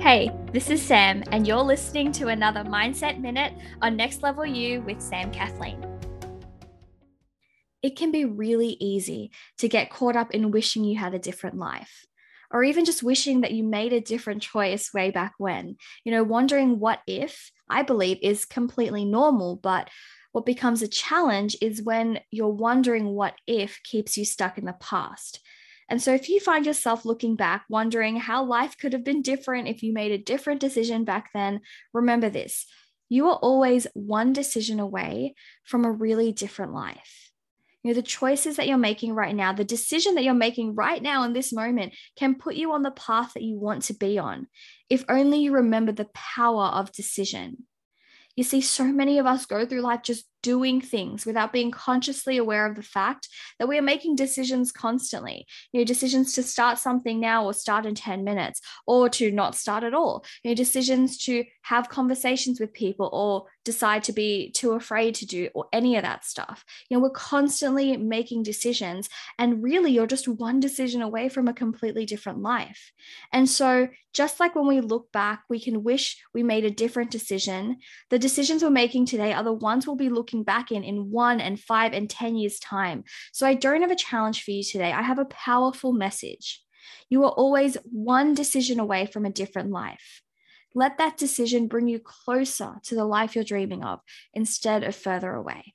Hey, this is Sam, and you're listening to another Mindset Minute on Next Level You with Sam Kathleen. It can be really easy to get caught up in wishing you had a different life, or even just wishing that you made a different choice way back when. You know, wondering what if, I believe, is completely normal, but what becomes a challenge is when you're wondering what if keeps you stuck in the past. And so, if you find yourself looking back, wondering how life could have been different if you made a different decision back then, remember this you are always one decision away from a really different life. You know, the choices that you're making right now, the decision that you're making right now in this moment can put you on the path that you want to be on. If only you remember the power of decision. You see, so many of us go through life just doing things without being consciously aware of the fact that we are making decisions constantly. You know, decisions to start something now or start in 10 minutes or to not start at all. You know, decisions to have conversations with people or decide to be too afraid to do or any of that stuff. You know, we're constantly making decisions and really you're just one decision away from a completely different life. And so just like when we look back, we can wish we made a different decision. The decisions we're making today are the ones we'll be looking looking back in in one and five and 10 years' time. So I don't have a challenge for you today. I have a powerful message. You are always one decision away from a different life. Let that decision bring you closer to the life you're dreaming of instead of further away.